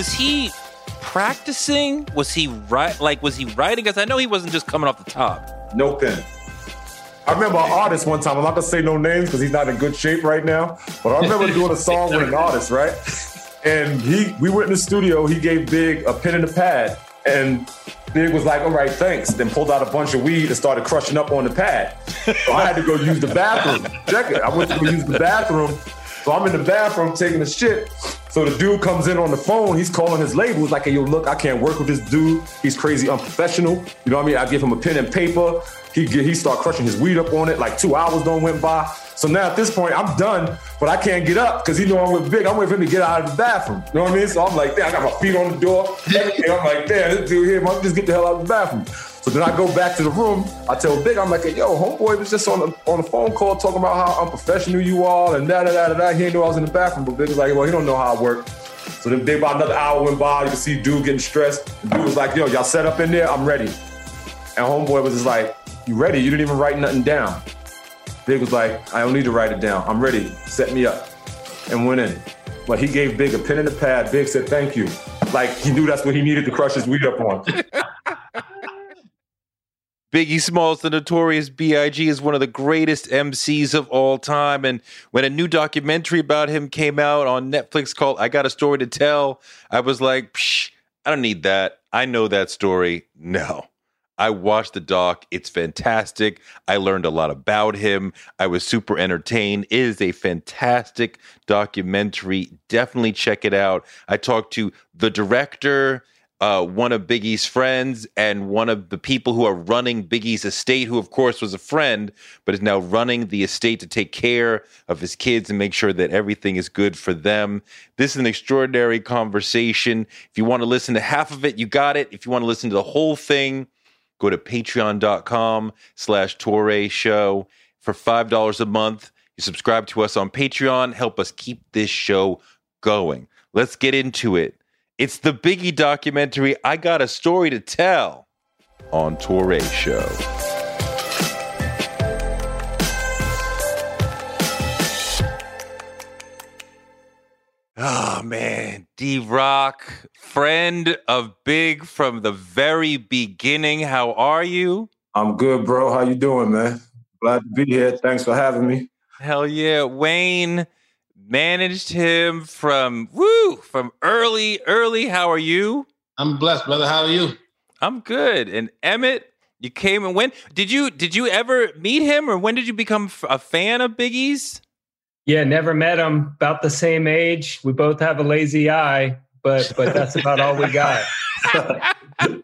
Was he practicing? Was he right? Like, was he writing? Because I know he wasn't just coming off the top. No pen. I remember an artist one time. I'm not gonna say no names because he's not in good shape right now. But I remember doing a song with an artist, right? And he, we went in the studio. He gave Big a pen and a pad, and Big was like, "All right, thanks." Then pulled out a bunch of weed and started crushing up on the pad. So I had to go use the bathroom. Check it. I went to go use the bathroom. So I'm in the bathroom taking a shit. So the dude comes in on the phone. He's calling his label. He's like, hey, yo, look, I can't work with this dude. He's crazy unprofessional. You know what I mean? I give him a pen and paper. He get, he start crushing his weed up on it. Like two hours don't went by. So now at this point, I'm done, but I can't get up because he know I'm with Big. I'm waiting for him to get out of the bathroom. You know what I mean? So I'm like, damn, I got my feet on the door. Everything. I'm like, damn, this dude here, man, just get the hell out of the bathroom. So then I go back to the room. I tell Big, I'm like, hey, yo, homeboy was just on the, on the phone call talking about how unprofessional you are and da da da da. He know I was in the bathroom, but Big was like, well, he don't know how I work. So then Big about another hour went by. You can see dude getting stressed. The dude was like, yo, y'all set up in there. I'm ready. And homeboy was just like, you ready? You didn't even write nothing down. Big was like, I don't need to write it down. I'm ready. Set me up. And went in. But he gave Big a pen and a pad. Big said, thank you. Like he knew that's what he needed to crush his weed up on. Biggie Smalls, the notorious B.I.G., is one of the greatest MCs of all time. And when a new documentary about him came out on Netflix called I Got a Story to Tell, I was like, Psh, I don't need that. I know that story. No. I watched the doc. It's fantastic. I learned a lot about him. I was super entertained. It is a fantastic documentary. Definitely check it out. I talked to the director, uh, one of Biggie's friends, and one of the people who are running Biggie's estate, who, of course, was a friend, but is now running the estate to take care of his kids and make sure that everything is good for them. This is an extraordinary conversation. If you want to listen to half of it, you got it. If you want to listen to the whole thing, go to patreon.com slash Touré Show for $5 a month. You subscribe to us on Patreon, help us keep this show going. Let's get into it. It's the Biggie documentary, I Got a Story to Tell on Touré Show. Oh man, D-Roc, friend of Big from the very beginning. How are you? I'm good, bro. How you doing, man? Glad to be here. Thanks for having me. Hell yeah. Wayne managed him from woo, from early, early. How are you? I'm blessed, brother. How are you? I'm good. And Emmett, You came and went. Did you did you ever meet him, or when did you become a fan of Biggie's? Yeah, never met him. About the same age. We both have a lazy eye, but but that's about all we got.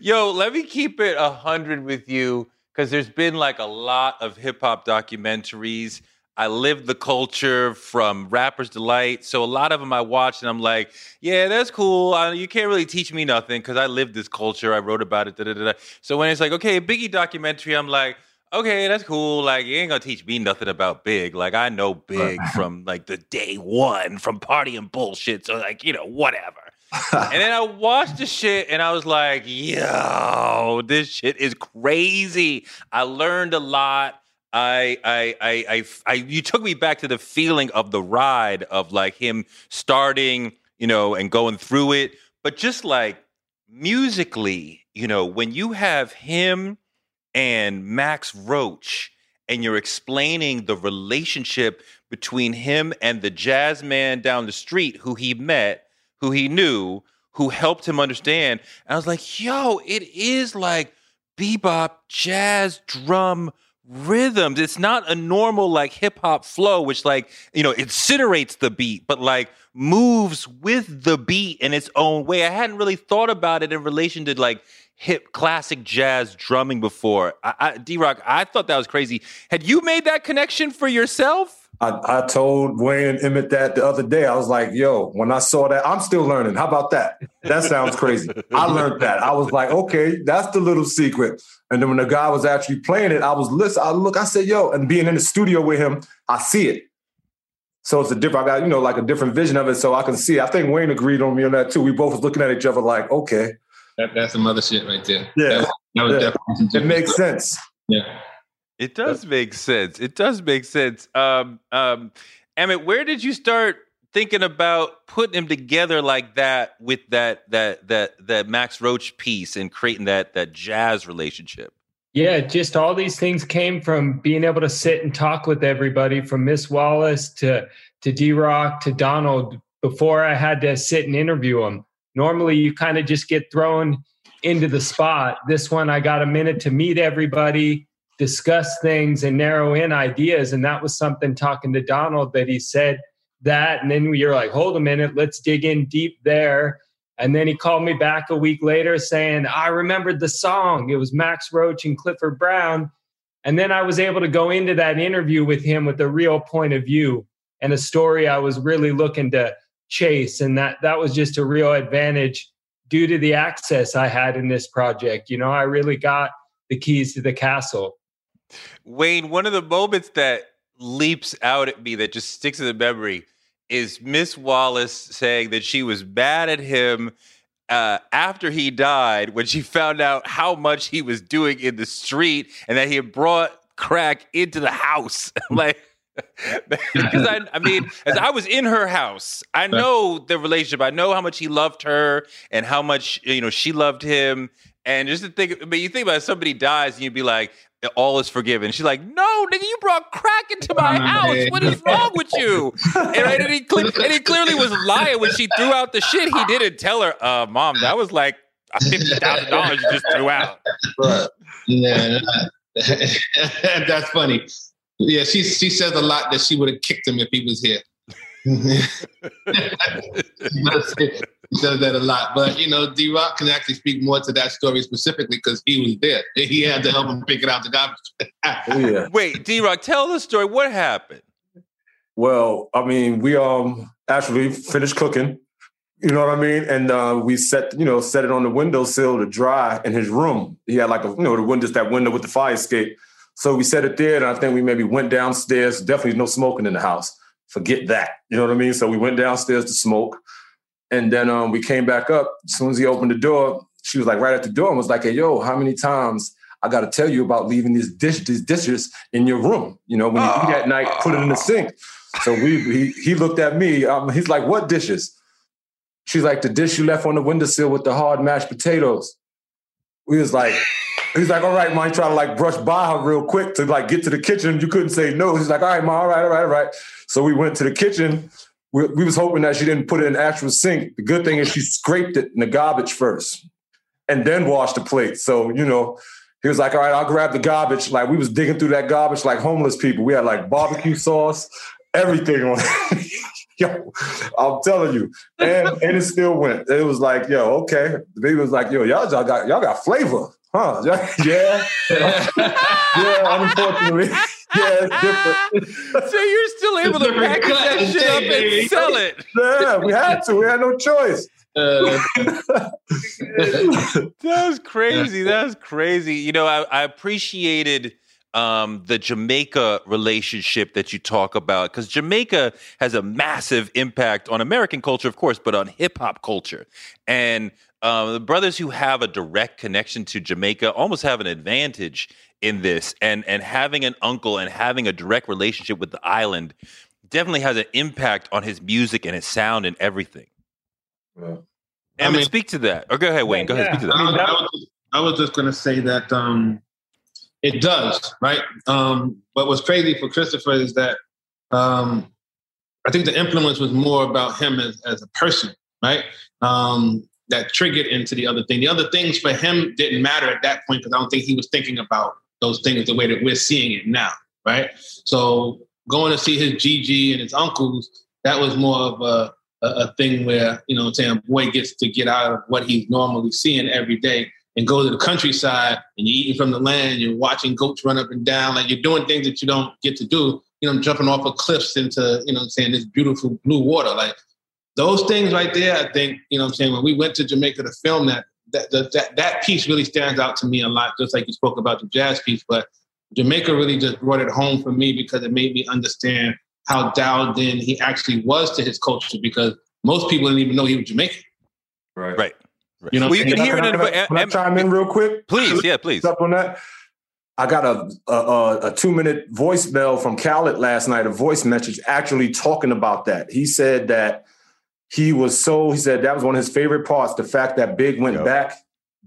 Yo, let me keep it a hundred with you because there's been like a lot of hip hop documentaries. I lived the culture from Rapper's Delight, so a lot of them I watched, and I'm like, yeah, that's cool. I, you can't really teach me nothing because I lived this culture. I wrote about it. Da, da, da. So when it's like, okay, Biggie documentary, I'm like, okay, that's cool. Like, you ain't gonna teach me nothing about Big. Like, I know Big from like the day one from party and bullshit. So like, you know, whatever. and then I watched the shit and I was like, yo, this shit is crazy. I learned a lot. I, I, I, I, you took me back to the feeling of the ride of like him starting, you know, and going through it. But just like musically, you know, when you have him and Max Roach and you're explaining the relationship between him and the jazz man down the street who he met who he knew, who helped him understand. And I was like, yo, it is like bebop, jazz, drum rhythms. It's not a normal like hip hop flow, which like, you know, incinerates the beat, but like moves with the beat in its own way. I hadn't really thought about it in relation to like hip classic jazz drumming before. I, I D-Roc, I thought that was crazy. Had you made that connection for yourself? I, I told Wayne Emmett that the other day. I was like, yo, when I saw that, I'm still learning. How about that? That sounds crazy. I learned that. I was like, okay, that's the little secret. And then when the guy was actually playing it, I was listening. I look, I said, yo, and being in the studio with him, I see it. So it's a different, I got, you know, like a different vision of it. So I can see. I think Wayne agreed on me on that too. We both was looking at each other like, okay. That, that's some other shit right there. Yeah. That, that was yeah. definitely It makes sense. Yeah. It does make sense. It does make sense. Um, um, Emmett, where did you start thinking about putting him together like that with that that that that Max Roach piece and creating that that jazz relationship? Yeah, just all these things came from being able to sit and talk with everybody from Miss Wallace to to D-Roc to Donald before I had to sit and interview them. Normally you kind of just get thrown into the spot. This one I got a minute to meet everybody, discuss things and narrow in ideas. And that was something talking to Donald that he said that. And then were like, hold a minute, let's dig in deep there. And then he called me back a week later saying, I remembered the song. It was Max Roach and Clifford Brown. And then I was able to go into that interview with him with a real point of view and a story I was really looking to chase. And that that was just a real advantage due to the access I had in this project. You know, I really got the keys to the castle. Wayne, one of the moments that leaps out at me that just sticks in the memory is Miss Wallace saying that she was mad at him uh, after he died when she found out how much he was doing in the street and that he had brought crack into the house. like, because I, I mean, as I was in her house, I know the relationship. I know how much he loved her and how much you know she loved him. And just to think, but you think about it, somebody dies and you'd be like, all is forgiven. She's like, no, nigga, you brought crack into my house. What is wrong with you? And, right, and, he, cle- and he clearly was lying when she threw out the shit. He didn't tell her, uh, mom, that was like fifty thousand dollars you just threw out. Yeah, that's funny. Yeah, she she says a lot that she would have kicked him if he was here. He says that a lot, but you know, D-Roc can actually speak more to that story specifically because he was there. He had to help him pick it out the garbage. Oh, yeah. Wait, D-Roc, tell the story. What happened? Well, I mean, we um actually finished cooking. You know what I mean? And uh, we set, you know, set it on the windowsill to dry in his room. He had like a, you know, the windows that window with the fire escape. So we set it there, and I think we maybe went downstairs. Definitely no smoking in the house. Forget that. You know what I mean? So we went downstairs to smoke, and then um, we came back up. As soon as he opened the door, she was like right at the door and was like, "Hey, yo, how many times I got to tell you about leaving these dish these dishes in your room? You know, when you eat at night, put it in the sink." So we he, he looked at me. Um, he's like, "What dishes?" She's like, "The dish you left on the windowsill with the hard mashed potatoes." We was like. He's like, all right, man, try to like brush by her real quick to like get to the kitchen. You couldn't say no. He's like, all right, ma, all right, all right, all right. So we went to the kitchen. We, we was hoping that she didn't put it in actual sink. The good thing is she scraped it in the garbage first. and then washed the plate. So, you know, he was like, all right, I'll grab the garbage. Like we was digging through that garbage like homeless people. We had like barbecue sauce, everything on it. yo, I'm telling you. And and it still went. It was like, yo, okay. The baby was like, yo, y'all, y'all got y'all got flavor. Huh? Yeah. yeah, unfortunately. Yeah, it's different. so you're still able to package that shit up and sell it. Yeah, we had to. We had no choice. Uh, was crazy. That was crazy. You know, I, I appreciated um, the Jamaica relationship that you talk about because Jamaica has a massive impact on American culture, of course, but on hip hop culture. And um, the brothers who have a direct connection to Jamaica almost have an advantage in this. And and having an uncle and having a direct relationship with the island definitely has an impact on his music and his sound and everything. Yeah. And I mean- speak to that. Or go ahead, Wayne. Go ahead, speak to I, that. was- I was just, I was just going to say that um, it does, right? Um, but what's crazy for Christopher is that um, I think the influence was more about him as, as a person, right? Um, that triggered into the other thing. The other things for him didn't matter at that point because I don't think he was thinking about those things the way that we're seeing it now, right? So going to see his GG and his uncles, that was more of a a, a thing where you know I'm saying boy gets to get out of what he's normally seeing every day and go to the countryside and you're eating from the land you're watching goats run up and down like you're doing things that you don't get to do you know jumping off of cliffs into you know what I'm saying this beautiful blue water like those things right there I think you know what I'm saying when we went to Jamaica to film that that that that, that piece really stands out to me a lot just like you spoke about the jazz piece but Jamaica really just brought it home for me because it made me understand how dialed in he actually was to his culture because most people didn't even know he was Jamaican. Right. Right. You know, well, you and can hear it Can in. I, can I- can I chime in real quick? Please, yeah, please. up on that. I got a a, a, a two minute voicemail from Khaled last night, a voice message actually talking about that. He said that he was so he said that was one of his favorite parts, the fact that Big went Yep. back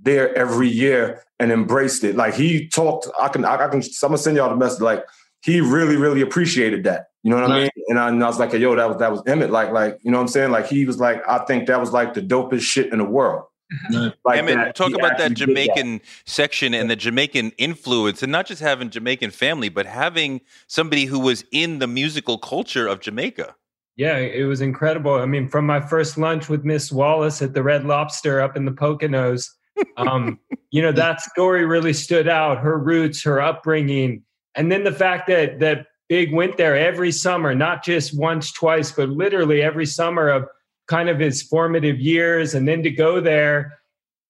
there every year and embraced it. Like he talked, I can I, I can I'm gonna send y'all the message. Like he really, really appreciated that. You know what I mean? And I, and I was like, yo, that was that was Emmett. Like, like, you know what I'm saying? Like he was like, I think that was like the dopest shit in the world. Right. Like Emmett, that, talk about that actually did Jamaican section and the Jamaican influence, and not just having Jamaican family, but having somebody who was in the musical culture of Jamaica. Yeah, it was incredible. I mean, from my first lunch with Miss Wallace at the Red Lobster up in the Poconos, um, you know, that story really stood out. Her roots, her upbringing, and then the fact that that Big went there every summer, not just once, twice, but literally every summer of kind of his formative years, and then to go there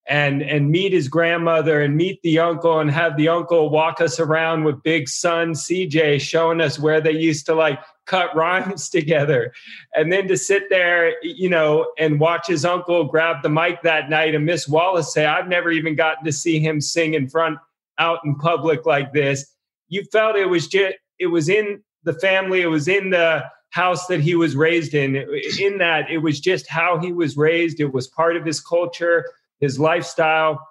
and and meet his grandmother and meet the uncle and have the uncle walk us around with Big son CJ showing us where they used to like cut rhymes together. And then to sit there you know and watch his uncle grab the mic that night and miss wallace say i've never even gotten to see him sing in front out in public like this. You felt it was just it was in the family it was in the house that he was raised in. In that it was just how he was raised. It was part of his culture his lifestyle.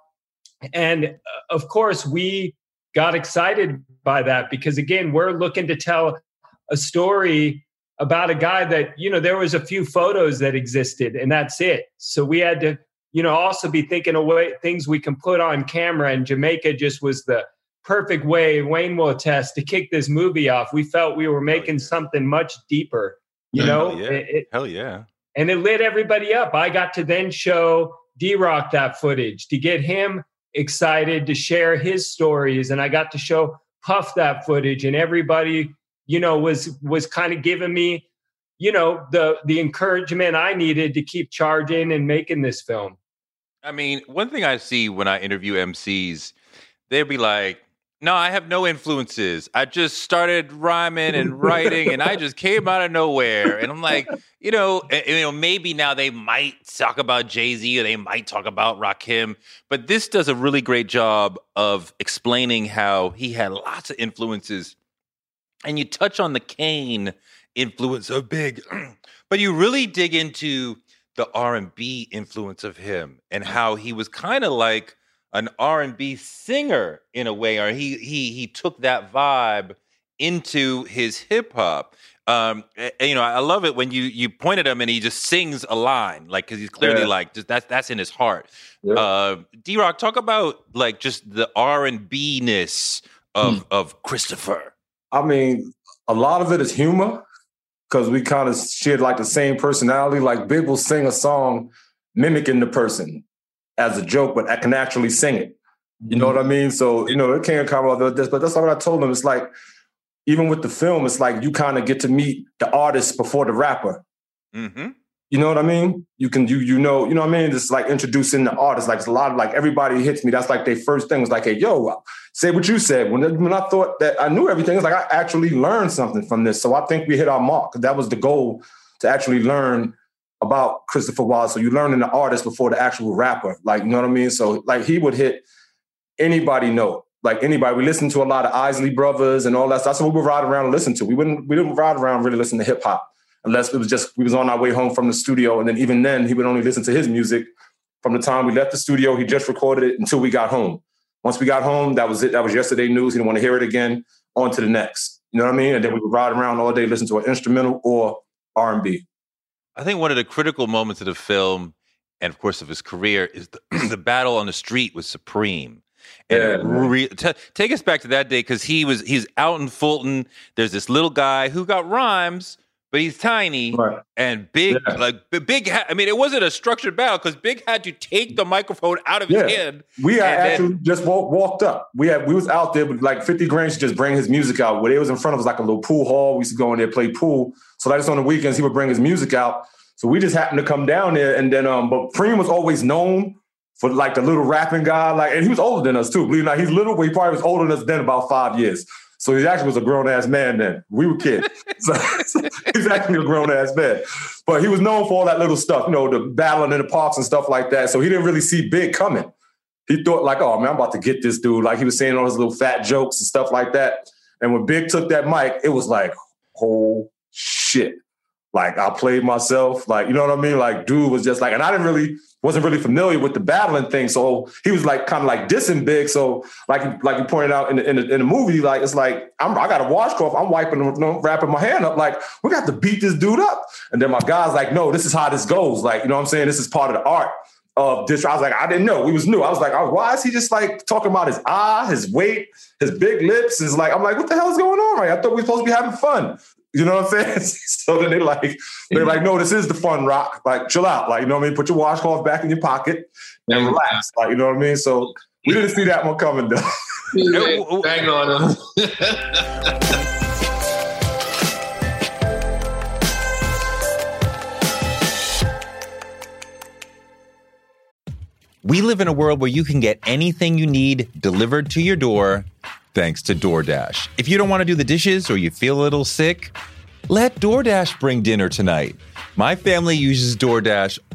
And uh, of course we got excited by that because again we're looking to tell a story about a guy that you know there was a few photos that existed and that's it. So we had to you know also be thinking of way, things we can put on camera. And jamaica just was the perfect way wayne will attest to kick this movie off we felt we were making something much deeper you Yeah, know hell yeah. It- it- Hell yeah. and it lit everybody up. I got to then show D-Roc that footage to get him excited to share his stories, and I got to show Puff that footage, and everybody, you know, was was kind of giving me, you know, the the encouragement I needed to keep charging and making this film. I mean, one thing I see when I interview MCs, they'll be like, no, I have no influences. I just started rhyming and writing, and I just came out of nowhere. And I'm like, you know, eh, you know, maybe now they might talk about Jay Z or they might talk about Rakim, but this does a really great job of explaining how he had lots of influences, and you touch on the Kane influence of Big, but you really dig into the R&B influence of him and how he was kind of like an R&B singer in a way or he he he took that vibe into his hip hop. Um, and, you know, I love it when you you point at him and he just sings a line, like because he's clearly Yeah. like just that's that's in his heart. Yeah. Uh, D-Roc, talk about like just the R and B ness of Hmm. of Christopher. I mean, a lot of it is humor because we kind of share like the same personality. Like Big will sing a song mimicking the person as a joke, but I can actually sing it. You know what I mean? So, you know, it can't come out of this, but that's what I told him. It's like, even with the film, it's like you kind of get to meet the artist before the rapper. Mm-hmm. You know what I mean? You can you you know you know what I mean. It's like introducing the artist. Like it's a lot of like everybody hits me. That's like their first thing. Was like, hey, yo, say what you said. When when I thought that I knew everything, it's like I actually learned something from this. So I think we hit our mark. That was the goal to actually learn about Christopher Wallace. So you learning the artist before the actual rapper. Like you know what I mean. So like he would hit anybody note. Like anybody, we listened to a lot of Isley Brothers and all that. That's what we would ride around and listen to. We wouldn't we didn't ride around really listen to hip hop unless it was just we was on our way home from the studio, and then even then he would only listen to his music from the time we left the studio. He just recorded it until we got home. Once we got home, that was it. That was yesterday news. He didn't want to hear it again. On to the next. You know what I mean? And then we would ride around all day, listen to an instrumental or R and B. I think one of the critical moments of the film, and of course of his career, is the, the battle on the street with Supreme. And Yeah. re- t- take us back to that day because he was he's out in Fulton. There's this little guy who got rhymes, but he's tiny Right. and big. Yeah. Like big. Ha- I mean, it wasn't a structured battle because Big had to take the microphone out of Yeah. his hand. We had And then- just walk, walked up. We had we was out there with like 50 grand to just bring his music out. Where they was in front of us like a little pool hall. We used to go in there play pool. So like just on the weekends he would bring his music out. So we just happened to come down there and then um but Preem was always known for like the little rapping guy. Like and he was older than us too. Believe it or not, he's little, but he probably was older than us then about five years. So he actually was a grown ass man then. We were kids. so, so he's actually a grown ass man. But he was known for all that little stuff, you know, the battling in the parks and stuff like that. So he didn't really see Big coming he thought like, oh man, I'm about to get this dude. Like he was saying all his little fat jokes and stuff like that. And when Big took that mic, it was like, oh shit. Like I played myself. Like, you know what I mean? Like dude was just like, and I didn't really wasn't really familiar with the battling thing. So he was like kind of like dissing big. So like like you pointed out in the, in the, in the movie, like it's like I'm, I got a washcloth. I'm wiping, you know, wrapping my hand up. Like we got to beat this dude up. And then my guy's like, no, this is how this goes. Like you know what I'm saying? This is part of the art of this. I was like, I didn't know. We was new. I was like, oh, why is he just like talking about his eye, his weight, his big lips? Is like, I'm like, what the hell is going on? Right? I thought we were supposed to be having fun. You know what I'm saying? so then they like, they're like, no, this is the fun rock. Like, chill out. Like, you know what I mean? Put your washcloth back in your pocket and relax. Like, you know what I mean? So we didn't see that one coming though. Bang on. We live in a world where you can get anything you need delivered to your door thanks to DoorDash. If you don't want to do the dishes or you feel a little sick, let DoorDash bring dinner tonight. My family uses DoorDash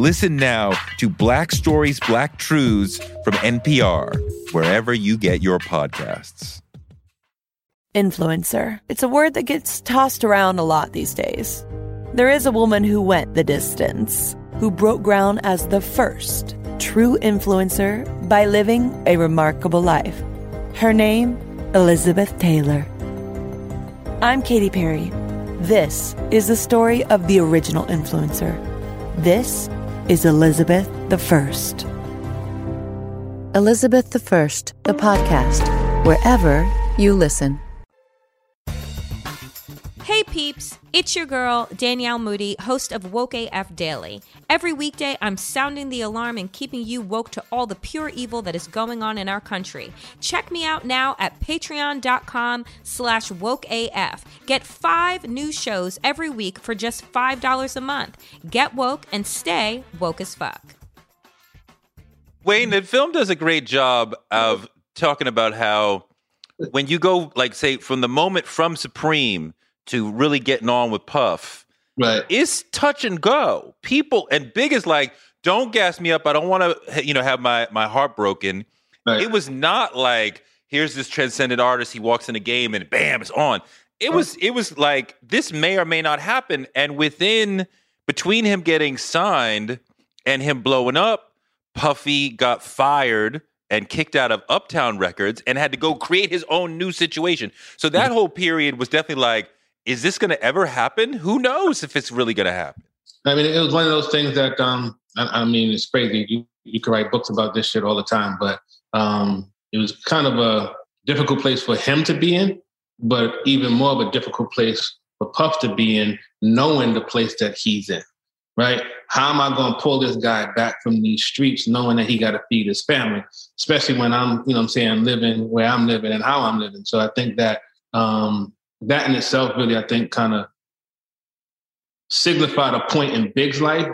Listen now to Black Stories, Black Truths from NPR, wherever you get your podcasts. Influencer. It's a word that gets tossed around a lot these days. There is a woman who went the distance, who broke ground as the first true influencer by living a remarkable life. Her name, Elizabeth Taylor. I'm Katy Perry. This is the story of the original influencer. This is Elizabeth the First. Elizabeth the First, the podcast, wherever you listen. Hey peeps, it's your girl, Danielle Moody, host of Woke AF Daily. Every weekday, I'm sounding the alarm and keeping you woke to all the pure evil that is going on in our country. Check me out now at patreon.com slash wokeaf. Get five new shows every week for just $5 a month. Get woke and stay woke as fuck. Wayne, the film does a great job of talking about how when you go, like, say, from the moment from Supreme to really getting on with Puff, Right. it's touch and go. People and Big is like, don't gas me up. I don't want to, you know, have my my heart broken. Right. It was not like here's this transcendent artist. He walks in a game and bam, it's on. It was it was like this may or may not happen. And within between him getting signed and him blowing up, Puffy got fired and kicked out of Uptown Records and had to go create his own new situation. So that mm-hmm. whole period was definitely like, is this going to ever happen? Who knows if it's really going to happen? I mean, it was one of those things that um, I, I mean, it's crazy. You you could write books about this shit all the time, but um, it was kind of a difficult place for him to be in, but even more of a difficult place for Puff to be in, knowing the place that he's in. Right? How am I going to pull this guy back from these streets, knowing that he got to feed his family, especially when I'm, you know, I'm saying, living where I'm living and how I'm living. So I think that um, that in itself, really, I think, kind of signified a point in Big's life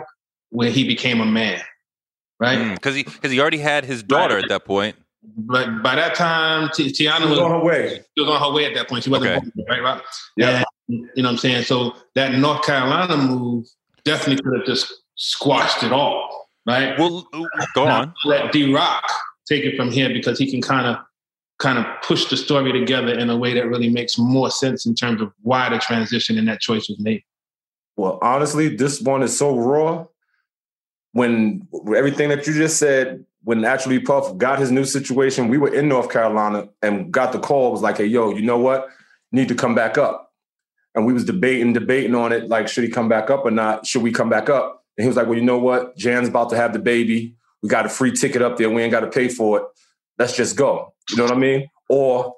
where he became a man, right? Mm, because he because he already had his daughter Right. at that point. But by that time, Ti- Tiana was, was on her way. she was on her way at that point. She wasn't Okay. born right? Right? Yeah. And, you know what I'm saying? So that North Carolina move definitely could have just squashed it all, right? Well, go Now, on. Let D-Roc take it from here because he can kind of kind of push the story together in a way that really makes more sense in terms of why the transition and that choice was made. Well, honestly, this one is so raw. When everything that you just said, when actually Puff got his new situation, we were in North Carolina and got the call. It was like, hey, yo, you know what? Need to come back up. And we was debating, debating on it, like, should he come back up or not? Should we come back up? And he was like, well, you know what? Jan's about to have the baby. We got a free ticket up there. We ain't got to pay for it. Let's just go. You know what I mean? Or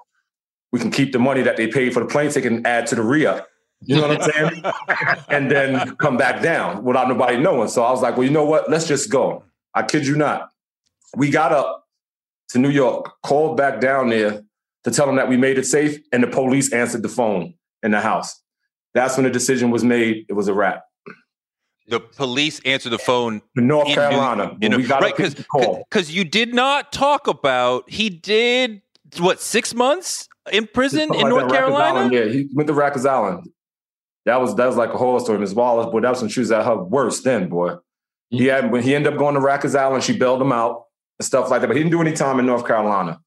we can keep the money that they paid for the plane ticket and add to the re-up. You know what I'm saying? and then come back down without nobody knowing. So I was like, well, you know what? Let's just go. I kid you not. We got up to New York, called back down there to tell them that we made it safe, and the police answered the phone in the house. That's when the decision was made. It was a wrap. The police answered the phone In North in New- Carolina, in when right because to the call. because you did not talk about he did what six months in prison in like North Carolina. Island, yeah, he went to Rikers Island. That was that was like a horror story. Ms. Wallace, boy, that was when she was at her worst then, boy. He had when he ended up going to Rikers Island, she bailed him out and stuff like that. But he didn't do any time in North Carolina.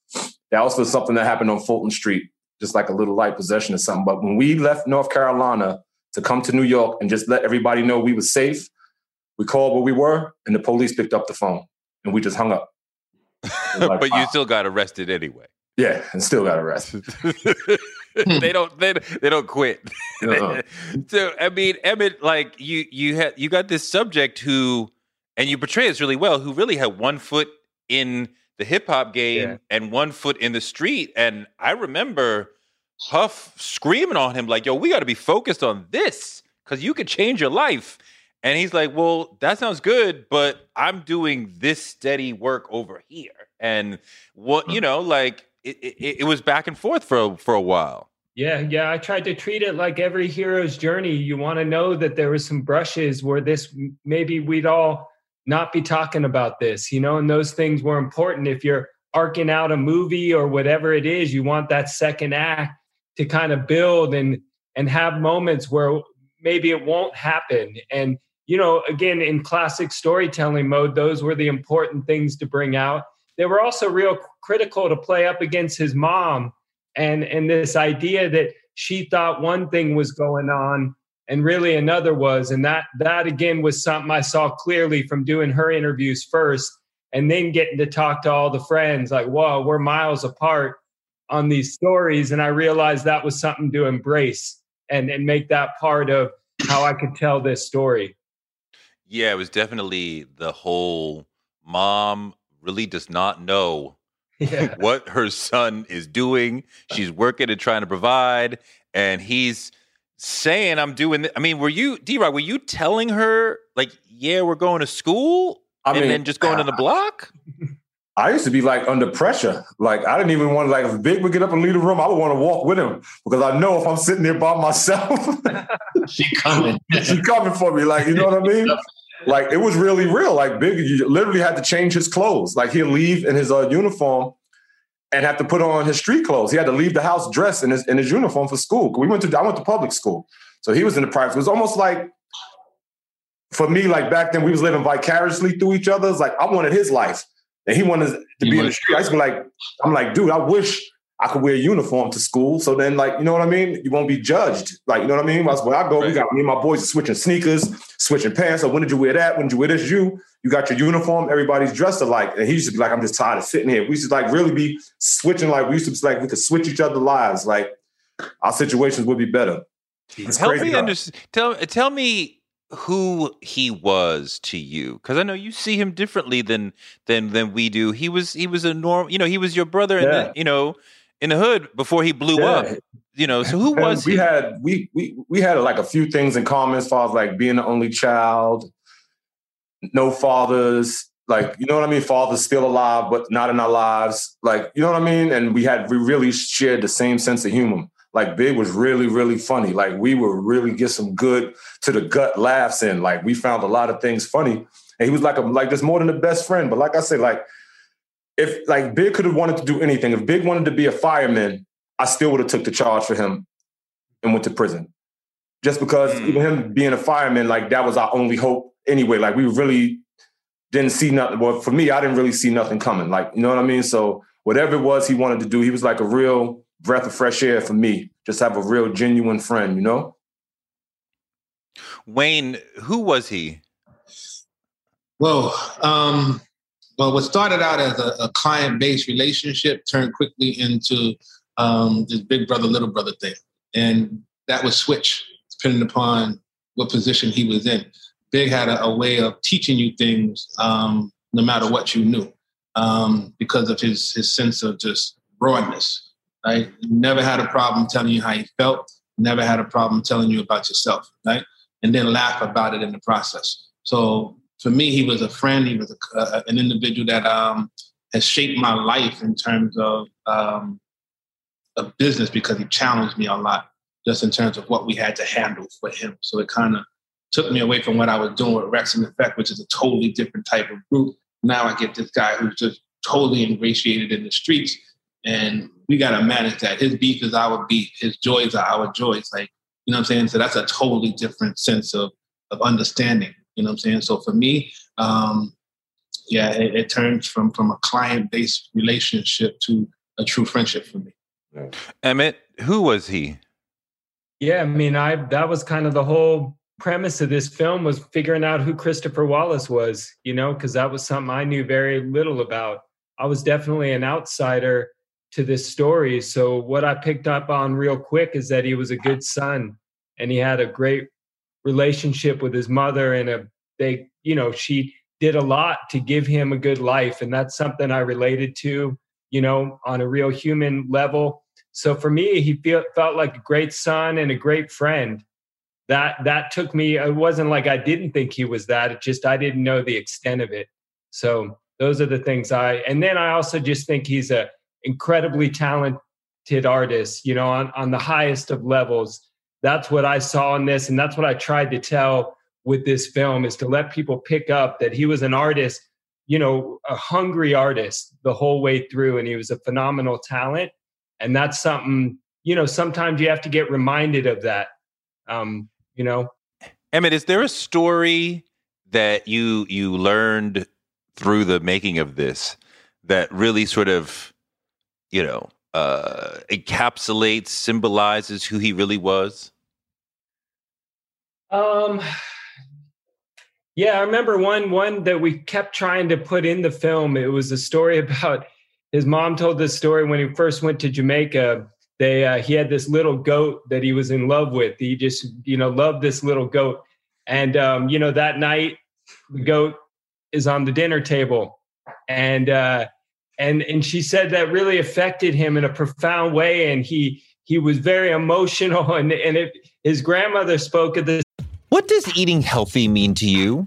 That was for something that happened on Fulton Street, just like a little light possession or something. But when we left North Carolina to come to New York and just let everybody know we were safe, we called where we were, and the police picked up the phone, and we just hung up. Like, but you still got arrested anyway. yeah, and still got arrested. they hmm. don't they, they don't quit. Uh-uh. so I mean, Emmett, like you you had you got this subject who, and you portray this really well, who really had one foot in the hip hop game Yeah. and one foot in the street. And I remember Puff screaming on him like, "Yo, we got to be focused on this because you could change your life." And he's like, "Well, that sounds good, but I'm doing this steady work over here." And what you hmm. know, like it, it, it was back and forth for for a while. Yeah, yeah. I tried to treat it like every hero's journey. You want to know that there was some brushes where this maybe we'd all not be talking about this, you know, and those things were important. If you're arcing out a movie or whatever it is, you want that second act to kind of build and and have moments where maybe it won't happen. And you know, again, in classic storytelling mode, those were the important things to bring out. They were also real critical to play up against his mom and and this idea that she thought one thing was going on and really another was and that that again was something i saw clearly from doing her interviews first and then getting to talk to all the friends like whoa we're miles apart on these stories and i realized that was something to embrace and and make that part of how i could tell this story yeah it was definitely the whole mom really does not know yeah. what her son is doing. She's working and trying to provide, and he's saying, "I'm doing." Th-. I mean, were you D-Roc? Were you telling her like, "Yeah, we're going to school," I and then just going to the block? I used to be like under pressure. Like I didn't even want to like if Big would get up and leave the room, I would want to walk with him because I know if I'm sitting there by myself, she coming. she coming for me. Like you know what I mean? like it was really real. Like Big, you literally had to change his clothes. Like he'd leave in his uh, uniform and have to put on his street clothes. He had to leave the house dressed in his in his uniform for school. We went to I went to public school, so he was in the private. It was almost like for me, like back then, we was living vicariously through each other. It's like I wanted his life, and he wanted to be in the street. I used to be like, I'm like, dude, I wish I could wear a uniform to school. So then, like, you know what I mean? You won't be judged. Like, you know what I mean? That's where I go. Right. We got me and my boys are switching sneakers, switching pants. So when did you wear that? When did you wear this? You, you got your uniform. Everybody's dressed alike. And he used to be like, I'm just tired of sitting here. We used to like really be switching. Like we used to be like we could switch each other lives. Like our situations would be better. It's Help me understand. Tell tell me who he was to you because i know you see him differently than than than we do he was he was a norm you know he was your brother yeah. and you know in the hood before he blew yeah. up. You know, so who was we he? had we we we had like a few things in common as far as like being the only child, no fathers, like you know what I mean. Fathers still alive, but not in our lives. Like you know what I mean. And we had we really shared the same sense of humor. Like Big was really really funny. Like we would really get some good to the gut laughs and Like we found a lot of things funny, and he was like a like just more than a best friend. But like I said, like if like Big could have wanted to do anything, if Big wanted to be a fireman, I still would have took the charge for him and went to prison. Just because mm. even him being a fireman, like that was our only hope anyway. Like we really didn't see nothing. Well, for me, I didn't really see nothing coming. Like, you know what I mean? So whatever it was he wanted to do, he was like a real breath of fresh air for me. Just have a real genuine friend, you know? Wayne, who was he? Well, um, well, what started out as a, a client-based relationship turned quickly into um, this big brother, little brother thing, and that was switch depending upon what position he was in. Big had a, a way of teaching you things um, no matter what you knew, um, because of his his sense of just broadness. Right, never had a problem telling you how he felt. Never had a problem telling you about yourself. Right, and then laugh about it in the process. So for me, he was a friend. He was a, uh, an individual that um, has shaped my life in terms of um, of business because he challenged me a lot, just in terms of what we had to handle for him. So it kind of took me away from what I was doing with Wreckx-n-Effect, which is a totally different type of group. Now I get this guy who's just totally ingratiated in the streets, and we got to manage that. His beef is our beef. His joys are our joys. Like you know what I'm saying. So that's a totally different sense of of understanding. You know what I'm saying? So for me, um, yeah, it, it turns from from a client based relationship to a true friendship for me. Emmett, who was he? Yeah, I mean, I that was kind of the whole premise of this film was figuring out who Christopher Wallace was, you know, because that was something I knew very little about. I was definitely an outsider to this story. So what I picked up on real quick is that he was a good son and he had a great relationship with his mother and a they you know she did a lot to give him a good life and that's something i related to you know on a real human level So for me, he feel, felt like a great son and a great friend. That that took me. It wasn't like I didn't think he was that. It just I didn't know the extent of it. So those are the things I. And then I also just think he's a incredibly talented artist. You know, on on the highest of levels. That's what I saw in this, and that's what I tried to tell with this film is to let people pick up that he was an artist you know, a hungry artist the whole way through, and he was a phenomenal talent. And that's something, you know, sometimes you have to get reminded of that. Um, you know, Emmett, is there a story that you you learned through the making of this that really sort of, you know, uh, encapsulates, symbolizes who he really was? Um, yeah, I remember one one that we kept trying to put in the film. It was a story about his mom told this story when he first went to Jamaica. They uh, he had this little goat that he was in love with. He just you know loved this little goat, and um, you know that night the goat is on the dinner table, and uh, and and she said that really affected him in a profound way, and he he was very emotional, and and it, his grandmother spoke of this. What does eating healthy mean to you?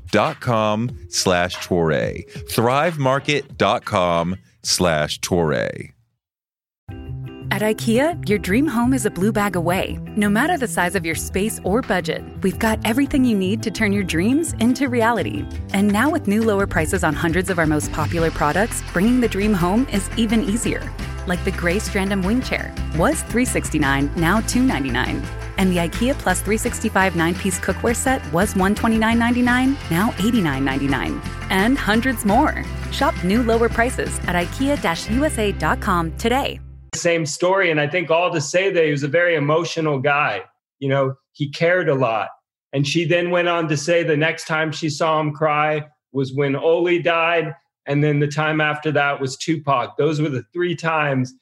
R I V E market.com slash Toure. Thrivemarket.com slash Toure. At IKEA, your dream home is a blue bag away. No matter the size of your space or budget, we've got everything you need to turn your dreams into reality. And now, with new lower prices on hundreds of our most popular products, bringing the dream home is even easier. Like the gray Strandmon wing chair was 369, now $299. And the IKEA Plus 365 nine piece cookware set was $129.99, now $89.99. And hundreds more. Shop new lower prices at IKEA USA.com today same story. And I think all to say that he was a very emotional guy. You know, he cared a lot. And she then went on to say the next time she saw him cry was when Oli died. And then the time after that was Tupac. Those were the three times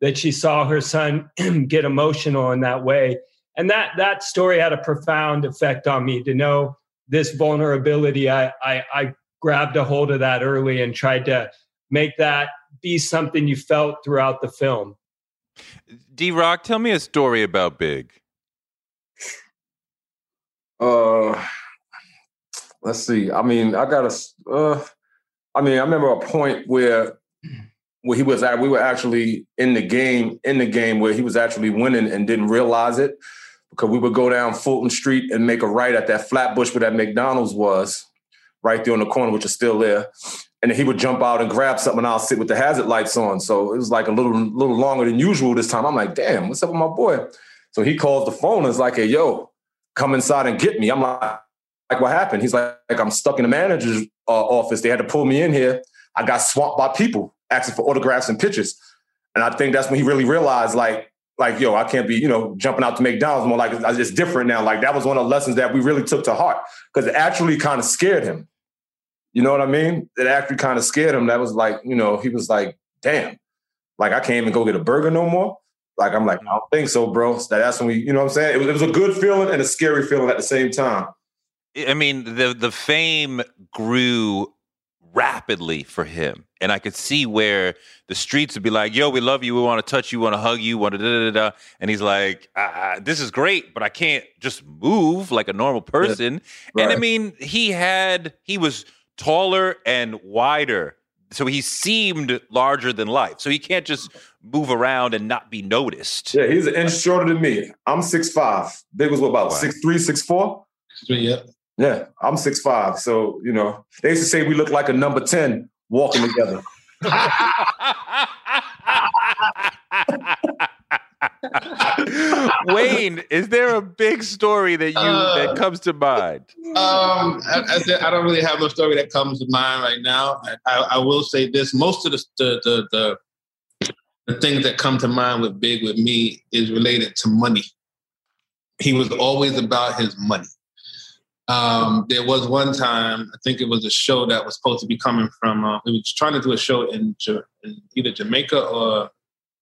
that she saw her son get emotional in that way. And that that story had a profound effect on me to know this vulnerability. I I, I grabbed a hold of that early and tried to make that be something you felt throughout the film. D-Roc, tell me a story about Big. Uh, let's see. I mean, I got a. Uh, I mean, I remember a point where where he was at. We were actually in the game, in the game where he was actually winning and didn't realize it because we would go down Fulton Street and make a right at that Flatbush where that McDonald's was, right there on the corner, which is still there and then he would jump out and grab something and I'll sit with the hazard lights on. So it was like a little little longer than usual this time. I'm like, damn, what's up with my boy? So he calls the phone and is like, hey, yo, come inside and get me. I'm like, like what happened? He's like, like I'm stuck in the manager's uh, office. They had to pull me in here. I got swamped by people asking for autographs and pictures. And I think that's when he really realized, like, like, yo, I can't be, you know, jumping out to McDonald's more like it's different now. Like that was one of the lessons that we really took to heart because it actually kind of scared him you know what I mean? It actually kind of scared him. That was like, you know, he was like, damn, like I can't even go get a burger no more. Like I'm like, I don't think so, bro. So that's when we, you know what I'm saying? It was, it was a good feeling and a scary feeling at the same time. I mean, the the fame grew rapidly for him. And I could see where the streets would be like, yo, we love you. We want to touch you, want to hug you, want to da da da. And he's like, ah, this is great, but I can't just move like a normal person. Yeah. Right. And I mean, he had, he was taller and wider so he seemed larger than life. So he can't just move around and not be noticed. Yeah, he's an inch shorter than me. I'm six five. Big was what about Wow. six three, six four? Yeah. Yeah, I'm six five. So you know, they used to say we look like a number ten walking together. Wayne, is there a big story that you Uh, that comes to mind? Um, I, I, said, I don't really have no story that comes to mind right now. I, I, I will say this: most of the the, the the the things that come to mind with Big with me is related to money. He was always about his money. Um, there was one time, I think it was a show that was supposed to be coming from. Uh, he was trying to do a show in, in either Jamaica or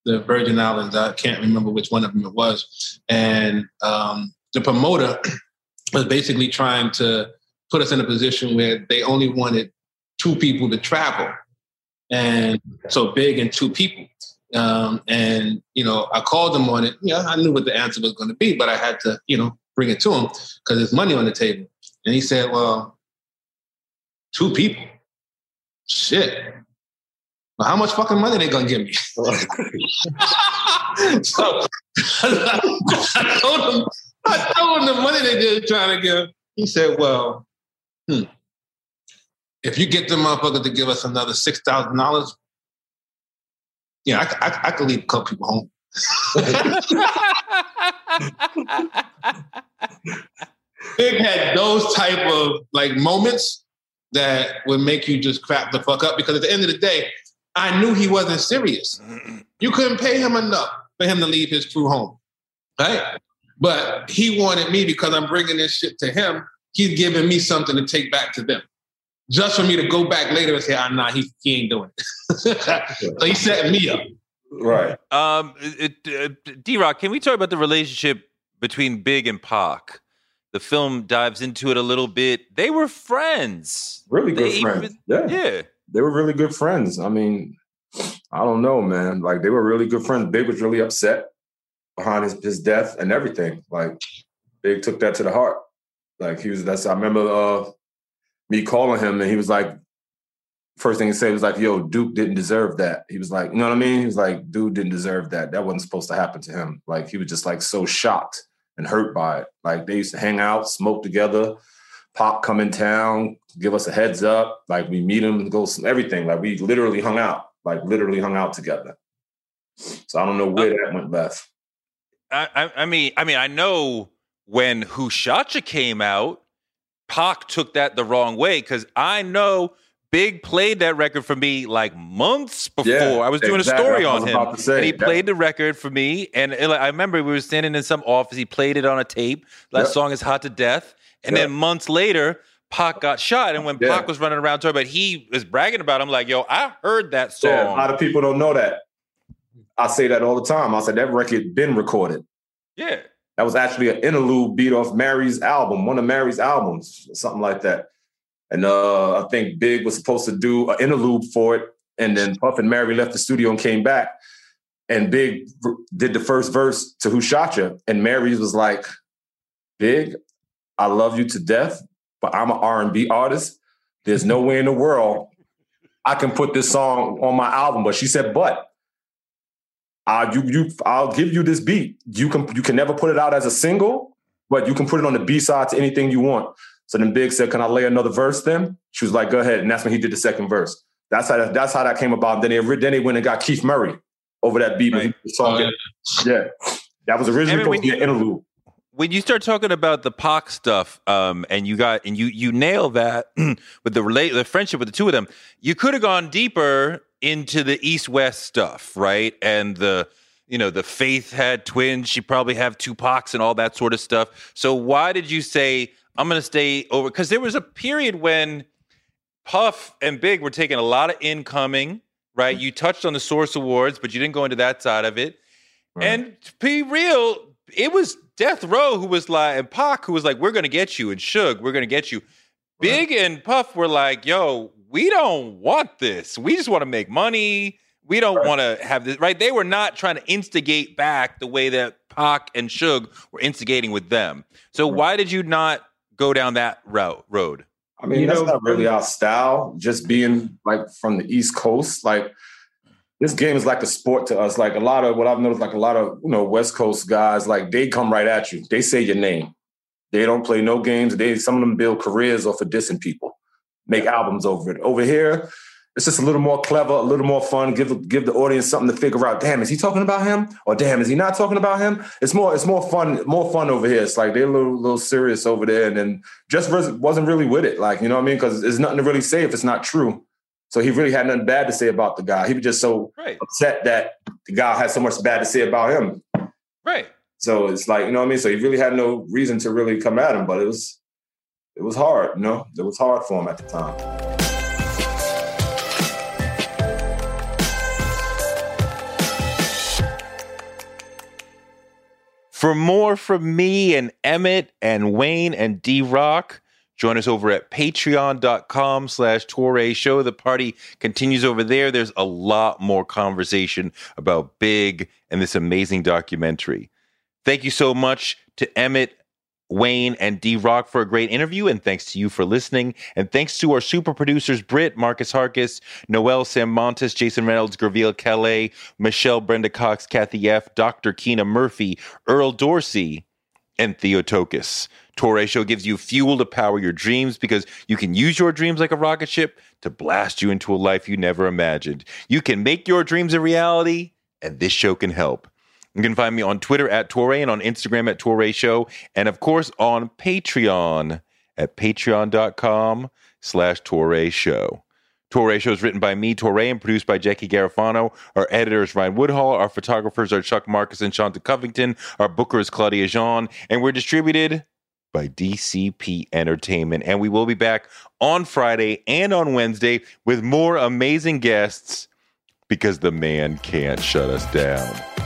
the Virgin Islands. I can't remember which one of them it was. And um, the promoter was basically trying to put us in a position where they only wanted two people to travel, and so big and two people. Um, and you know, I called them on it. Yeah, I knew what the answer was going to be, but I had to, you know, bring it to them because there's money on the table. And he said, "Well, two people, shit. Well, how much fucking money they gonna give me?" so I told him, I told him the money they did trying to give. He said, "Well, hmm, if you get the motherfucker to give us another six thousand dollars, yeah, I, I, I could leave a couple people home." Big had those type of like moments that would make you just crap the fuck up because at the end of the day, I knew he wasn't serious. You couldn't pay him enough for him to leave his crew home, right? But he wanted me because I'm bringing this shit to him. He's giving me something to take back to them, just for me to go back later and say, "Ah, nah, he, he ain't doing it." so he set me up. Right. Um, uh, D-Roc, can we talk about the relationship between Big and Pac? The film dives into it a little bit. They were friends. Really good They friends. even- yeah. Yeah. They were really good friends. I mean, I don't know, man. Like they were really good friends. Big was really upset behind his, his death and everything. Like Big took that to the heart. Like he was that's I remember uh me calling him and he was like first thing he said was like, yo, Duke didn't deserve that. He was like, you know what I mean? He was like, dude didn't deserve that. That wasn't supposed to happen to him. Like he was just like so shocked and hurt by it. Like they used to hang out, smoke together. Pop come in town, give us a heads up. Like we meet him, go some everything. Like we literally hung out, like literally hung out together. So I don't know where that went left. I, I, I mean, I mean, I know when Who Shot Ya came out, Pac took that the wrong way because I know Big played that record for me like months before. Yeah, I was doing exactly. a story on him, say, and he that- played the record for me. And it- I remember we were standing in some office. He played it on a tape. That Yep. song is "Hot to Death," and Yep. then months later. Pac got shot, and when Yeah. Pac was running around talking about, he was bragging about. him like, "Yo, I heard that song." Yeah, a lot of people don't know that. I say that all the time. I said that record been recorded. yeah. That was actually an interlude beat off Mary's album, one of Mary's albums, something like that. And uh, I think Big was supposed to do an interlude for it, and then Puff and Mary left the studio and came back. And Big did the first verse to Who Shot Ya, and Mary was like, "Big, I love you to death, but I'm an R&B artist. There's no way in the world I can put this song on my album." But she said, "But uh, you you I'll give you this beat. You can you can never put it out as a single, but you can put it on the B side to anything you want. So then Big said, "Can I lay another verse?" Then she was like, "Go ahead." And that's when he did the second verse. That's how that, that's how that came about. Then they then they went and got Keith Murray over that beat. when he was talking. yeah, that was originally I when supposed to be an interlude. when you start talking about the Pac stuff, um, and you got and you you nail that with the relate the friendship with the two of them, you could have gone deeper into the East West stuff, right? And the you know the Faith had twins, she probably have two Pacs and all that sort of stuff. So why did you say I'm going to stay over? Because there was a period when Puff and Big were taking a lot of incoming, right? You touched on the Source Awards, but you didn't go into that side of it. And to be real, it was Death Row who was like, and Pac who was like, we're going to get you, and Suge, we're going to get you. Big and Puff were like, yo, we don't want this. We just want to make money. We don't want to have this, right? They were not trying to instigate back the way that Pac and Suge were instigating with them. So why did you not go down that route road? I mean, You that's know, not really our style. Just being like from the East Coast, like this game is like a sport to us. Like a lot of what I've noticed, like a lot of you know West Coast guys, like they come right at you. They say your name. They don't play no games. They some of them build careers off of dissing people, make albums over it. Over here, it's just a little more clever, a little more fun. Give give the audience something to figure out. Damn, is he talking about him? Or damn, is he not talking about him? It's more it's more fun more fun over here. It's like they're a little little serious over there, and then just wasn't really with it. Like you know what I mean? Because there's nothing to really say if it's not true. So he really had nothing bad to say about the guy. He was just so Right. upset that the guy had so much bad to say about him. Right. So it's like, you know what I mean? So he really had no reason to really come at him, but it was it was hard, you know? It was hard for him at the time. For more from me and Emmett and Wayne and D-Roc, join us over at patreon.com slash Toure Show. The party continues over there. There's a lot more conversation about Big and this amazing documentary. Thank you so much to Emmett, Wayne, and D-Roc for a great interview. And thanks to you for listening. And thanks to our super producers, Britt, Marcus Harkis, Noel Sam Montes, Jason Reynolds, Graville Calais, Michelle Brenda Cox, Kathy F., Dr. Keena Murphy, Earl Dorsey, and Theotokos. Touré Show gives you fuel to power your dreams because you can use your dreams like a rocket ship to blast you into a life you never imagined. You can make your dreams a reality, and this show can help. You can find me on Twitter at Toure and on Instagram at Toure Show, and of course on Patreon at patreon.com slash Toure Show. Touré Show is written by me, Touré, and produced by Jackie Garofano. Our editor is Ryan Woodhall. Our photographers are Chuck Marcus and Shanta Covington. Our booker is Claudia Jean. And we're distributed by DCP Entertainment. And we will be back on Friday and on Wednesday with more amazing guests because the man can't shut us down.